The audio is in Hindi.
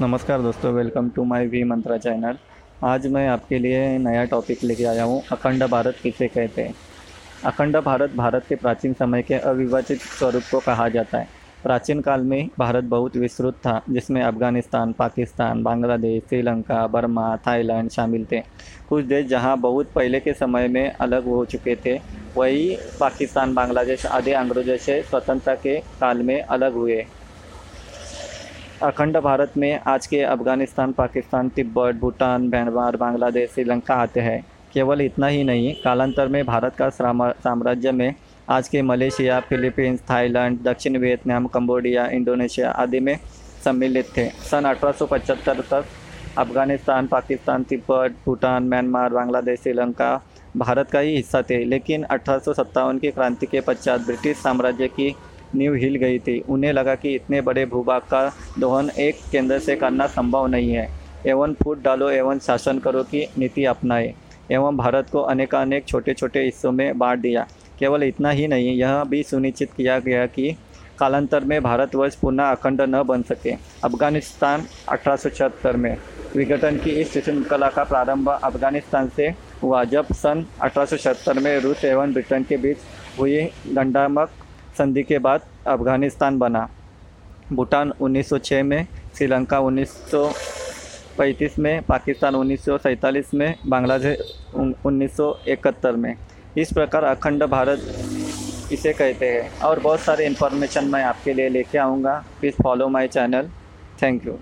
नमस्कार दोस्तों welcome to my V Mantra channel आज मैं आपके लिए नया टॉपिक लेके आया हूँ, अखंड भारत किसे कहते हैं? अखंड भारत भारत के प्राचीन समय के अविभाजित स्वरूप को कहा जाता है। प्राचीन काल में भारत बहुत विस्तृत था, जिसमें अफ़गानिस्तान, पाकिस्तान, बांग्लादेश, श्रीलंका, बर्मा, थाईलैंड शामिल थे। कुछ देश जहाँ बहुत पहले के समय में अलग हो चुके थे, वही पाकिस्तान, बांग्लादेश आदि अंग्रेज़ों से स्वतंत्रता के काल में अलग हुए। अखंड भारत में आज के अफ़गानिस्तान, पाकिस्तान, तिब्बत, भूटान, म्यांमार, बांग्लादेश, श्रीलंका आते हैं। केवल इतना ही नहीं, कालांतर में भारत का साम्राज्य में आज के मलेशिया, फिलीपींस, थाईलैंड, दक्षिण वियतनाम, कंबोडिया, इंडोनेशिया आदि में सम्मिलित थे। सन अठारह सौ पचहत्तर तक अफ़गानिस्तान, पाकिस्तान, तिब्बत, भूटान, म्यांमार, बांग्लादेश, श्रीलंका भारत का ही हिस्सा थे। लेकिन अठारह सौ सत्तावन की क्रांति के पश्चात ब्रिटिश साम्राज्य की नींव हिल गई थी। उन्हें लगा कि इतने बड़े भूभाग का दोहन एक केंद्र से करना संभव नहीं है। एवं फूट डालो एवं शासन करो की नीति अपनाए। एवं भारत को अनेकानेक छोटे छोटे हिस्सों में बांट दिया। केवल इतना ही नहीं, यह भी सुनिश्चित किया गया कि कालांतर में भारतवर्ष पुनः अखंड न बन सके। अफ़गानिस्तान अठारह सौ छिहत्तर में विघटन की इस श्रृंखला का प्रारंभ अफ़गानिस्तान से हुआ, जब सन अठारह सौ छिहत्तर में रूस एवं ब्रिटेन के बीच हुई दंडात्मक संधि के बाद अफ़गानिस्तान बना। भूटान 1906 में, श्रीलंका 1935 में, पाकिस्तान उन्नीस सौ सैंतालीस में, बांग्लादेश 1971 में। इस प्रकार अखंड भारत इसे कहते हैं। और बहुत सारे इन्फॉर्मेशन मैं आपके लिए लेके आऊँगा। Please follow my channel thank you